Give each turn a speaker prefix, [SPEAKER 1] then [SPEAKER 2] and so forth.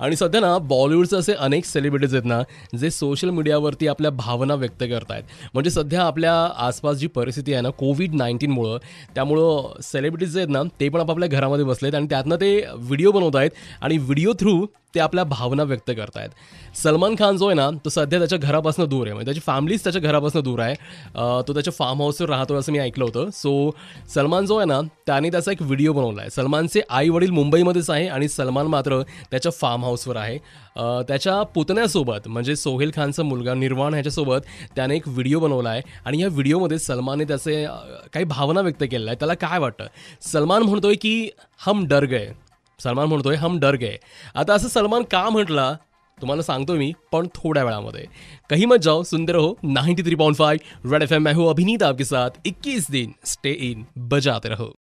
[SPEAKER 1] आणि सध्या ना बॉलिवूडचे असे अनेक सेलिब्रिटीज आहेत ना जे सोशल मीडियावरती आपल्या भावना व्यक्त करतायत. म्हणजे सध्या आपल्या आसपास जी परिस्थिती आहे ना कोविड नाईन्टीनमुळं त्यामुळं सेलिब्रिटीज जे आहेत ना ते पण आपापल्या घरामध्ये बसलेत आणि त्यातनं ते व्हिडिओ बनवत आहेत आणि व्हिडिओ थ्रू ते आपल्या भावना व्यक्त करतायत. सलमान खान जो आहे ना तो सध्या त्याच्या घरापासून दूर आहे. म्हणजे त्याची फॅमिलीच त्याच्या घरापासून दूर आहे. तो त्याच्या फार्म हाऊसवर राहतो असं मी ऐकलं होतं. सो सलमान जो आहे ना त्याने त्याचा एक व्हिडिओ बनवला आहे. सलमानचे आई वडील मुंबईमध्येच आहे आणि सलमान मात्र त्याच्या फार्म हाऊसवर आहे. त्याच्या पुतण्यासोबत म्हणजे सोहेल खानचा मुलगा निर्वाण ह्याच्यासोबत त्याने एक व्हिडिओ बनवला आहे. आणि या व्हिडिओमध्ये सलमानने त्याचे काही भावना व्यक्त केलेल्या आहे त्याला काय वाटतं? सलमान म्हणतोय की हम डर गए. सलमान म्हणतोय, हम डर गए. आता असं सलमान का म्हटला? तुम्हाला सांगतो मी, पण थोड्या वेळामध्ये. कहीं मत जाओ सुंदर हो 93.5 three point five red F M मैं हूँ, अभिनीत आपके साथ 21 दिन स्टे इन बजाते रहो.